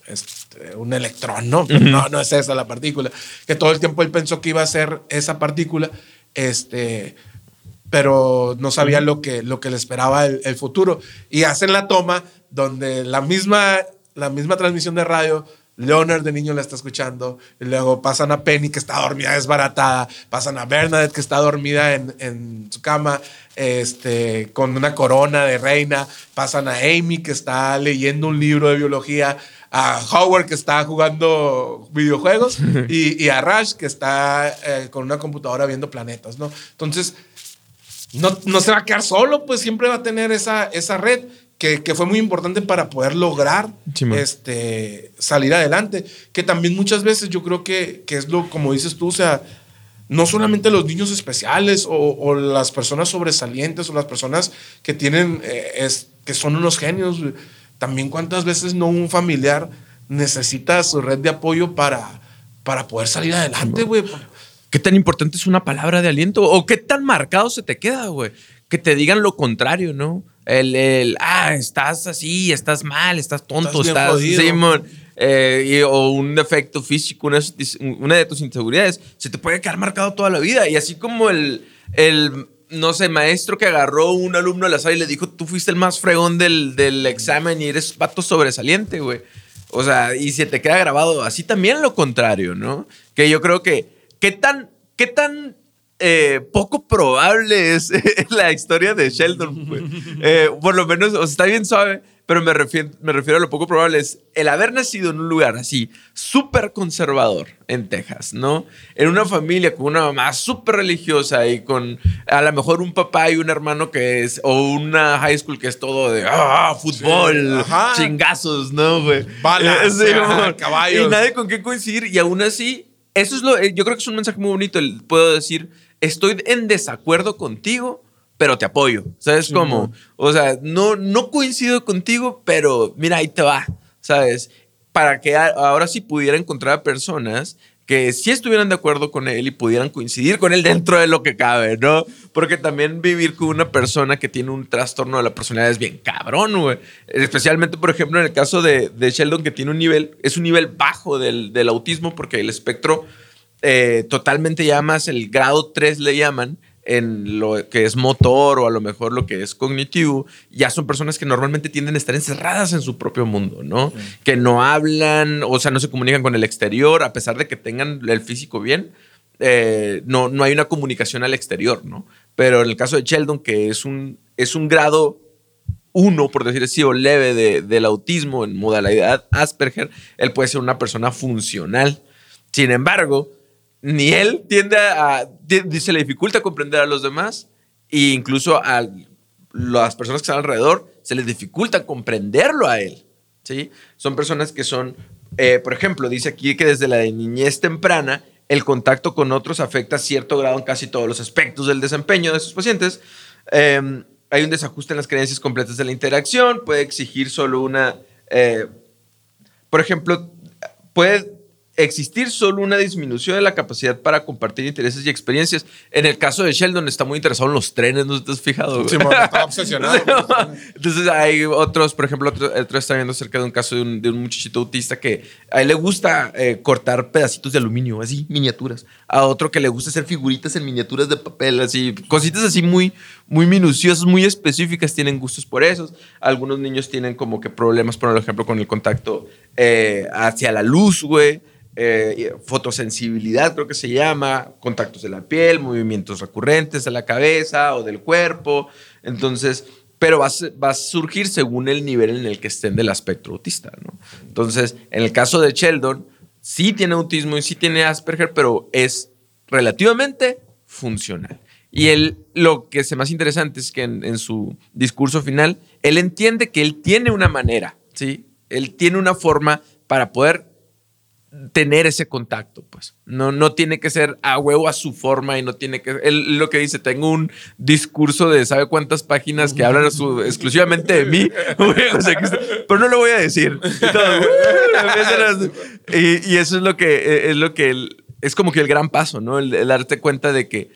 este, un electrón, ¿no? Uh -huh. No, no es esa la partícula. Que todo el tiempo él pensó que iba a ser esa partícula, este, pero no sabía lo, que, lo que le esperaba el, el, futuro. Y hacen la toma donde la misma, la misma transmisión de radio Leonard de niño la está escuchando, y luego pasan a Penny que está dormida desbaratada, pasan a Bernadette que está dormida en, en su cama este, con una corona de reina, pasan a Amy que está leyendo un libro de biología, a Howard que está jugando videojuegos y, y a Rush que está eh, con una computadora viendo planetas, ¿no? Entonces, no, no se va a quedar solo, pues siempre va a tener esa, esa red que, que fue muy importante para poder lograr este, salir adelante. Que también muchas veces yo creo que, que es lo, como dices tú, o sea, no solamente los niños especiales o, o las personas sobresalientes o las personas que tienen, eh, es, que son unos genios, también cuántas veces no un familiar necesita su red de apoyo para, para poder salir adelante, güey. ¿Qué tan importante es una palabra de aliento? ¿O qué tan marcado se te queda, güey? Que te digan lo contrario, ¿no? El, el, ah, estás así, estás mal, estás tonto, Estás estás. Eh, y- o un defecto físico, una, una de tus inseguridades, se te puede quedar marcado toda la vida. Y así como el, el no sé, maestro que agarró un alumno al azar y le dijo, tú fuiste el más fregón del, del examen y eres pato sobresaliente, güey. O sea, y se te queda grabado así también lo contrario, ¿no? Que yo creo que, ¿qué tan, qué tan eh, poco probable es la historia de Sheldon? Eh, por lo menos, o sea, está bien suave, pero me refiero, me refiero a lo poco probable es el haber nacido en un lugar así, súper conservador en Texas, ¿no? En una familia con una mamá súper religiosa y con a lo mejor un papá y un hermano que es, o una high school que es todo de, ah, fútbol, ajá. chingazos, ¿no, güey? Balas, Eh, ajá, amor. caballos. Y nadie con qué coincidir y aún así, eso es lo, eh, yo creo que es un mensaje muy bonito, el- puedo decir, estoy en desacuerdo contigo, pero te apoyo, ¿sabes cómo? O sea, no, no coincido contigo, pero mira, ahí te va, ¿sabes? Para que ahora sí pudiera encontrar a personas que sí estuvieran de acuerdo con él y pudieran coincidir con él dentro de lo que cabe, ¿no? Porque también vivir con una persona que tiene un trastorno de la personalidad es bien cabrón, güey. Especialmente, por ejemplo, en el caso de, de Sheldon, que tiene un nivel, es un nivel bajo del, del autismo, porque el espectro eh, totalmente ya más el grado 3 le llaman en lo que es motor o a lo mejor lo que es cognitivo, ya son personas que normalmente tienden a estar encerradas en su propio mundo, ¿no? Que no hablan, o sea, no se comunican con el exterior, a pesar de que tengan el físico bien, eh, no, no hay una comunicación al exterior, ¿no? Pero en el caso de Sheldon, que es un, es un grado uno, por decir así, o leve de- del autismo en modalidad Asperger, él puede ser una persona funcional. Sin embargo, ni él tiende a, se le dificulta comprender a los demás e incluso a las personas que están alrededor se les dificulta comprenderlo a él. ¿sí? Son personas que son, eh, por ejemplo, dice aquí que desde la niñez temprana el contacto con otros afecta a cierto grado en casi todos los aspectos del desempeño de sus pacientes. Eh, hay un desajuste en las creencias completas de la interacción, puede exigir solo una, eh, por ejemplo, puede existir solo una disminución de la capacidad para compartir intereses y experiencias. En el caso de Sheldon está muy interesado en los trenes, ¿no te has fijado? Simón, estaba obsesionado. Entonces hay otros, por ejemplo, otro, otro está viendo acerca de un caso de un, de un muchachito autista que a él le gusta eh, cortar pedacitos de aluminio, así, miniaturas. A otro que le gusta hacer figuritas en miniaturas de papel, así, cositas así muy, muy minuciosas, muy específicas, tienen gustos por esos. Algunos niños tienen como que problemas, por ejemplo, con el contacto eh, hacia la luz, güey. Eh, fotosensibilidad, creo que se llama, contactos de la piel, movimientos recurrentes de la cabeza o del cuerpo. Entonces, pero va a, va a surgir según el nivel en el que estén del espectro autista. Entonces, en el caso de Sheldon, sí tiene autismo y sí tiene Asperger, pero es relativamente funcional. Y él, lo que es más interesante es que en, en su discurso final, él entiende que él tiene una manera, ¿sí? Él tiene una forma para poder tener ese contacto, pues. No, no tiene que ser a huevo a su forma y no tiene que... Él lo que dice, tengo un discurso de sabe cuántas páginas que hablan exclusivamente de mí, pero no lo voy a decir. Y eso es lo que, es lo que, es como que el gran paso, ¿no? El, el darte cuenta de que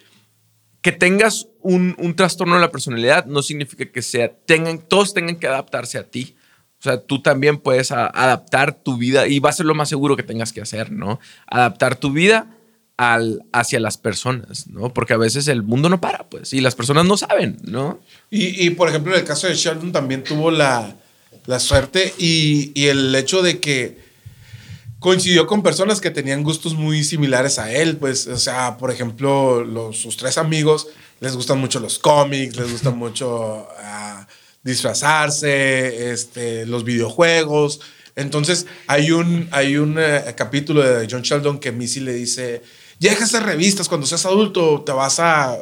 que tengas un, un trastorno de la personalidad no significa que sea, tengan, todos tengan que adaptarse a ti. O sea, tú también puedes adaptar tu vida y va a ser lo más seguro que tengas que hacer, ¿no? Adaptar tu vida al, hacia las personas, ¿no? Porque a veces el mundo no para, pues, y las personas no saben, ¿no? Y, y, por ejemplo, en el caso de Sheldon también tuvo la, la suerte y, y el hecho de que coincidió con personas que tenían gustos muy similares a él, pues, o sea, por ejemplo, los, sus tres amigos les gustan mucho los cómics, les gusta mucho ah, disfrazarse, este, los videojuegos. Entonces, hay un, hay un eh, capítulo de John Sheldon que Missy le dice, ya deja esas revistas, cuando seas adulto te vas a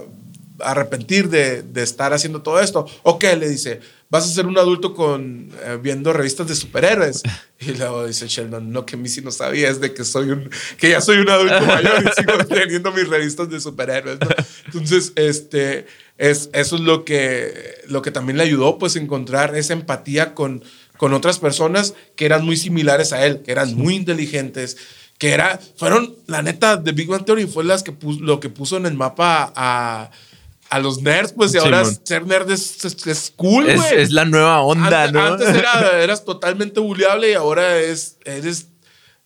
arrepentir de, de estar haciendo todo esto. ¿O qué? Le dice, vas a ser un adulto con eh, viendo revistas de superhéroes. Y luego dice Sheldon, no, que Missy no sabía, es de que soy un, que ya soy un adulto mayor y sigo teniendo mis revistas de superhéroes. ¿no? Entonces, este, es, eso es lo que, lo que también le ayudó, pues, encontrar esa empatía con, con otras personas que eran muy similares a él, que eran muy inteligentes, que era, fueron, la neta, de Big Bang Theory fue las que puso, lo que puso en el mapa a a los nerds, pues, y ahora ser nerd es, es, cool, güey. Es, la nueva onda, antes, ¿no? Antes era, eras totalmente bulleable y ahora es, eres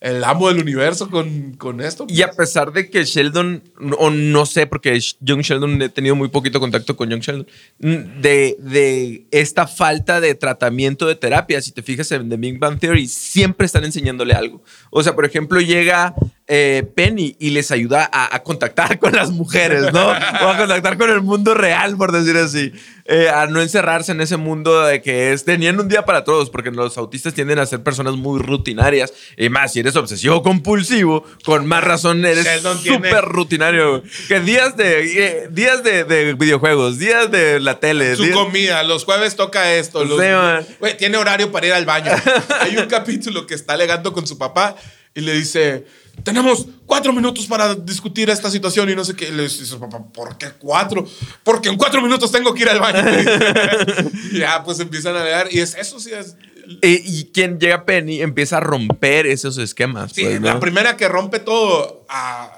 el amo del universo con, con esto. Y a pesar de que Sheldon, o no sé, porque Young Sheldon he tenido muy poquito contacto con Young Sheldon, de, de esta falta de tratamiento de terapia, si te fijas en The Big Bang Theory, siempre están enseñándole algo. O sea, por ejemplo, llega eh, Penny y les ayuda a, a, contactar con las mujeres, ¿no? o a contactar con el mundo real, por decir así. Eh, a no encerrarse en ese mundo de que es tenían un día para todos, porque los autistas tienden a ser personas muy rutinarias. Y más, si eres obsesivo compulsivo, con más razón eres súper rutinario. Que días de eh, días de, de, videojuegos, días de la tele. Su días... comida, los jueves toca esto. Los, sí, wey, tiene horario para ir al baño. Hay un capítulo que está alegando con su papá y le dice tenemos cuatro minutos para discutir esta situación y no sé qué. Le dice, papá, ¿por qué cuatro? Porque en cuatro minutos tengo que ir al baño. ya, pues empiezan a leer y es eso sí es. Y, y quien llega Penny empieza a romper esos esquemas. Sí, pues, ¿no? la primera que rompe todo, a,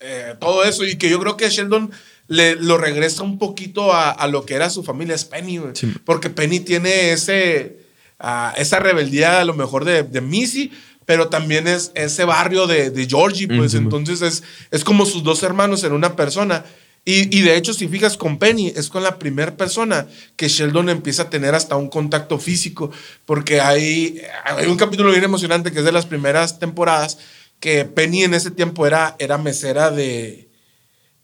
eh, todo eso y que yo creo que Sheldon le, lo regresa un poquito a, a, lo que era su familia es Penny, sí. porque Penny tiene ese, uh, esa rebeldía a lo mejor de, de Missy, pero también es ese barrio de, de Georgie, pues uh -huh. entonces es, es como sus dos hermanos en una persona. Y, y, de hecho, si fijas con Penny, es con la primera persona que Sheldon empieza a tener hasta un contacto físico, porque hay, hay un capítulo bien emocionante que es de las primeras temporadas, que Penny en ese tiempo era, era mesera de,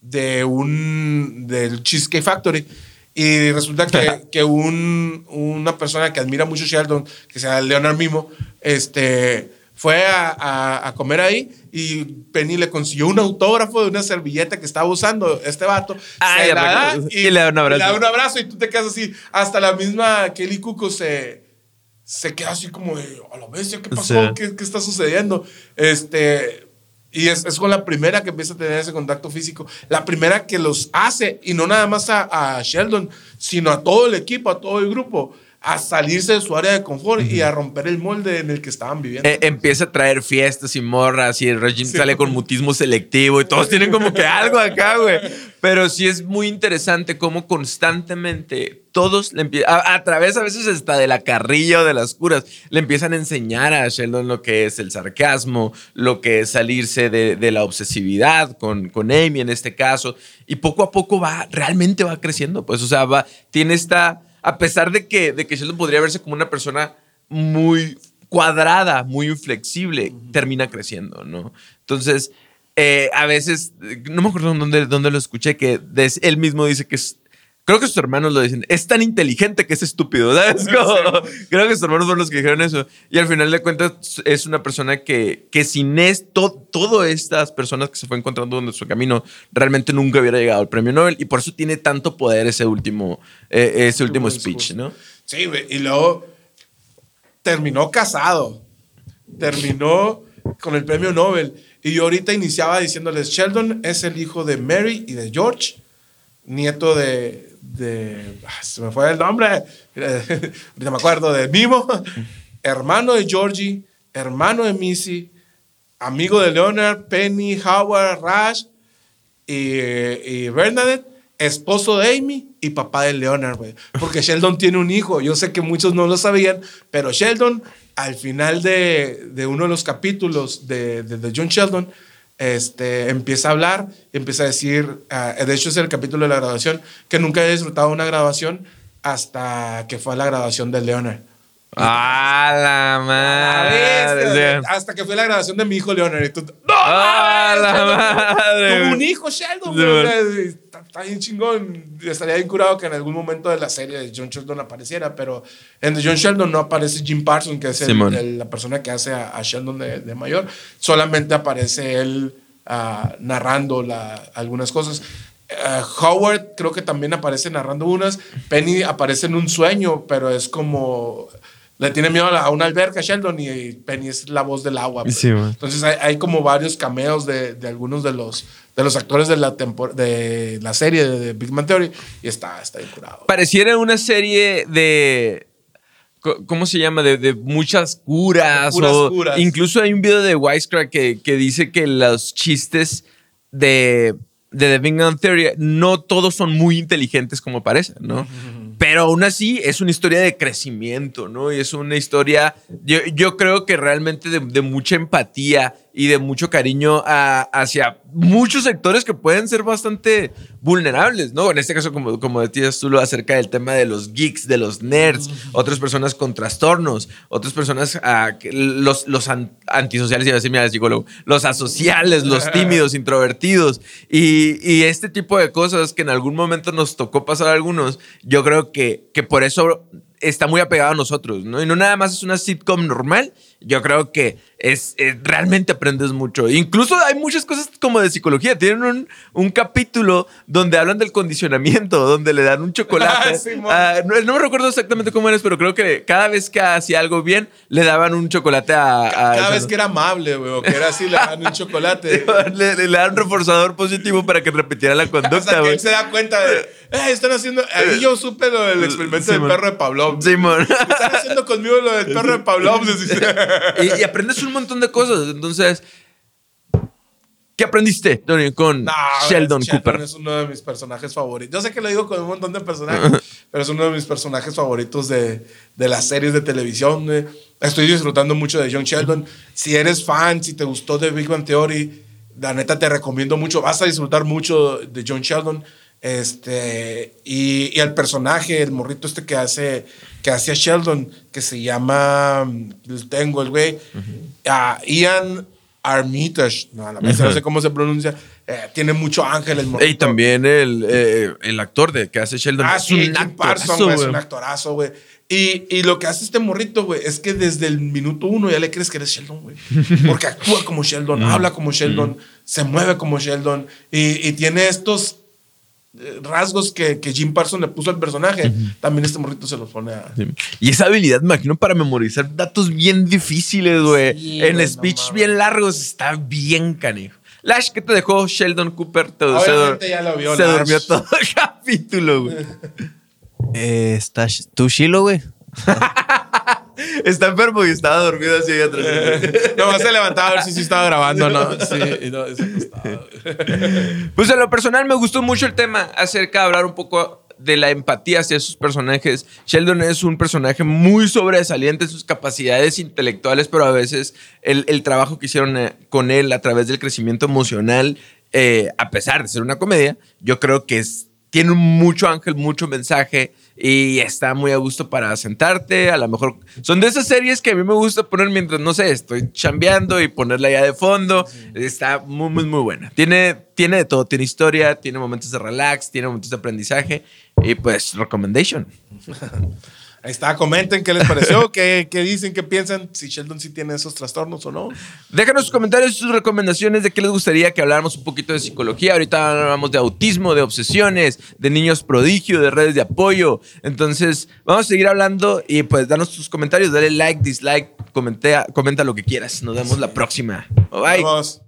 de un, del Cheesecake Factory. Y resulta que, que un, una persona que admira mucho Sheldon, que se llama Leonard Mimo, este fue a, a, a, comer ahí y Penny le consiguió un autógrafo de una servilleta que estaba usando este vato. Ah, se la da y, y, le da un abrazo. Le da un abrazo y tú te quedas así. Hasta la misma Kelly Cuco se, se queda así como de, a la bestia, ¿qué pasó? Sí. ¿Qué, ¿Qué, está sucediendo? Este, y es, es, con la primera que empieza a tener ese contacto físico. La primera que los hace, y no nada más a, a Sheldon, sino a todo el equipo, a todo el grupo a salirse de su área de confort uh -huh. y a romper el molde en el que estaban viviendo. Eh, empieza a traer fiestas y morras y el sí. sale con mutismo selectivo y todos tienen como que algo acá, güey. Pero sí es muy interesante cómo constantemente todos le empiezan, a, a, través a veces hasta de la carrilla o de las curas, le empiezan a enseñar a Sheldon lo que es el sarcasmo, lo que es salirse de, de la obsesividad con, con Amy en este caso. Y poco a poco va, realmente va creciendo. Pues, o sea, va, tiene esta a pesar de que, de que Sheldon podría verse como una persona muy cuadrada, muy inflexible, uh -huh. termina creciendo, ¿no? Entonces, eh, a veces, no me acuerdo dónde, dónde lo escuché, que des, él mismo dice que es, creo que sus hermanos lo dicen, es tan inteligente que es estúpido, ¿sabes? Como, creo que sus hermanos fueron los que dijeron eso. Y al final de cuentas es una persona que, que sin esto, todas estas personas que se fue encontrando en su camino, realmente nunca hubiera llegado al premio Nobel. Y por eso tiene tanto poder ese último, eh, ese último speech, ¿no? Sí, y luego terminó casado, terminó con el premio Nobel. Y yo ahorita iniciaba diciéndoles, Sheldon es el hijo de Mary y de George, nieto de, de ah, se me fue el nombre, ahorita me acuerdo, de Mimo, hermano de Georgie, hermano de Missy, amigo de Leonard, Penny, Howard, Rash y, y Bernadette, esposo de Amy y papá de Leonard, güey. Porque Sheldon tiene un hijo. Yo sé que muchos no lo sabían, pero Sheldon, al final de, de uno de los capítulos de, de, de John Sheldon, este, empieza a hablar y empieza a decir, uh, de hecho es el capítulo de la graduación, que nunca he disfrutado una graduación hasta que fue a la graduación de Leonard. ¡Ah, la A madre! hasta que fue la grabación de mi hijo Leonard. y tú, ¡No! ¡Ah, la madre! Como un hijo Sheldon, Está, bien chingón. Estaría bien curado que en algún momento de la serie de John Sheldon apareciera, pero en The John Sheldon no aparece Jim Parsons, que es el- el- la persona que hace a, a Sheldon de, de mayor. Solamente aparece él ah, narrando la- algunas cosas. Ah, Howard creo que también aparece narrando unas. Penny aparece en un sueño, pero es como... Le tiene miedo a, una alberca, Sheldon, y Penny es la voz del agua. pues. Sí. Entonces hay, hay como varios cameos de, de algunos de los, de los actores de la, tempor- de la serie de, Big Man Theory y está, está bien curado. Pareciera una serie de. ¿Cómo se llama? De, de muchas curas. Puras o curas. Incluso hay un video de Wisecrack que, que dice que los chistes de, de The Big Bang Theory no todos son muy inteligentes como parecen, ¿no? Pero aún así es una historia de crecimiento, ¿no? Y es una historia, yo, yo creo que realmente de, de mucha empatía y de mucho cariño a- hacia muchos sectores que pueden ser bastante vulnerables, ¿no? En este caso, como, como decías tú, lo acerca del tema de los geeks, de los nerds, otras personas con trastornos, otras personas, que- los, los an- antisociales, iba a decir, mira, el psicólogo, los asociales, los tímidos, introvertidos, y, y este tipo de cosas que en algún momento nos tocó pasar a algunos, yo creo que, que por eso está muy apegado a nosotros, ¿no? Y no nada más es una sitcom normal, yo creo que es, eh, realmente aprendes mucho. Incluso hay muchas cosas como de psicología. Tienen un, un capítulo donde hablan del condicionamiento, donde le dan un chocolate. Sí. Ah, no, no me recuerdo exactamente cómo eres, pero creo que cada vez que hacía algo bien, le daban un chocolate a... a- Cada vez que era amable, güey, o que era así, le dan un chocolate. le, le- le dan un reforzador positivo para que repitiera la O sea, conducta, que él se da cuenta de, eh, están haciendo, ahí yo supe lo del experimento Sí, del perro de Pavlov. Simón. Están haciendo conmigo lo del perro de Pavlov. Y, y aprendes un montón de cosas. Entonces, ¿qué aprendiste, Tony, con No, Sheldon, Sheldon Cooper? es uno de mis personajes favoritos. Yo sé que lo digo con un montón de personajes, pero es uno de mis personajes favoritos de, de las series de televisión. Estoy disfrutando mucho de John Sheldon. Si eres fan, si te gustó de Big Bang Theory, la neta te recomiendo mucho. Vas a disfrutar mucho de John Sheldon. Este, y, y el personaje, el morrito este que hace, que hace a Sheldon, que se llama, mm, tengo el güey, ah, Ian Armitage, no, la vez no sé cómo se pronuncia, eh, tiene mucho ángel el morrito. Y también el, eh, el actor de que hace Sheldon. Ah, sí, un actorazo, güey, es un actorazo, güey. Y, y lo que hace este morrito, güey, es que desde el minuto uno ya le crees que eres Sheldon, güey. Porque actúa como Sheldon, habla como Sheldon, se mueve como Sheldon y, y tiene estos rasgos que, que Jim Parsons le puso al personaje. También este morrito se los pone a... Sí. Y esa habilidad, me imagino, para memorizar datos bien difíciles, güey. Sí, en speech bien largos, está bien canijo. Lash, ¿qué te dejó Sheldon Cooper? Te, se Obviamente dur- ya lo vio Se Lash. durmió todo el capítulo, güey. Eh, tú, Shilo, güey. Está enfermo y estaba dormido así ahí atrás. Nomás se levantaba a ver si sí estaba grabando, ¿no? Sí, y no. Pues en lo personal me gustó mucho el tema acerca de hablar un poco de la empatía hacia sus personajes. Sheldon es un personaje muy sobresaliente en sus capacidades intelectuales, pero a veces el, el trabajo que hicieron eh, con él a través del crecimiento emocional, eh, a pesar de ser una comedia, yo creo que es, tiene un mucho ángel, mucho mensaje y está muy a gusto para sentarte. A lo mejor son de esas series que a mí me gusta poner mientras, no sé, estoy chambeando y ponerla ya de fondo. Está muy, muy, muy buena. Tiene, tiene de todo. Tiene historia, tiene momentos de relax, tiene momentos de aprendizaje y pues recommendation. Ahí está, comenten qué les pareció, qué, qué dicen, qué piensan, si Sheldon sí tiene esos trastornos o no. Déjanos sus comentarios y sus recomendaciones de qué les gustaría que habláramos un poquito de psicología. Ahorita hablamos de autismo, de obsesiones, de niños prodigio, de redes de apoyo. Entonces, vamos a seguir hablando y pues danos tus comentarios, dale like, dislike, comenta, comenta lo que quieras. Nos vemos la próxima. Bye. Vamos.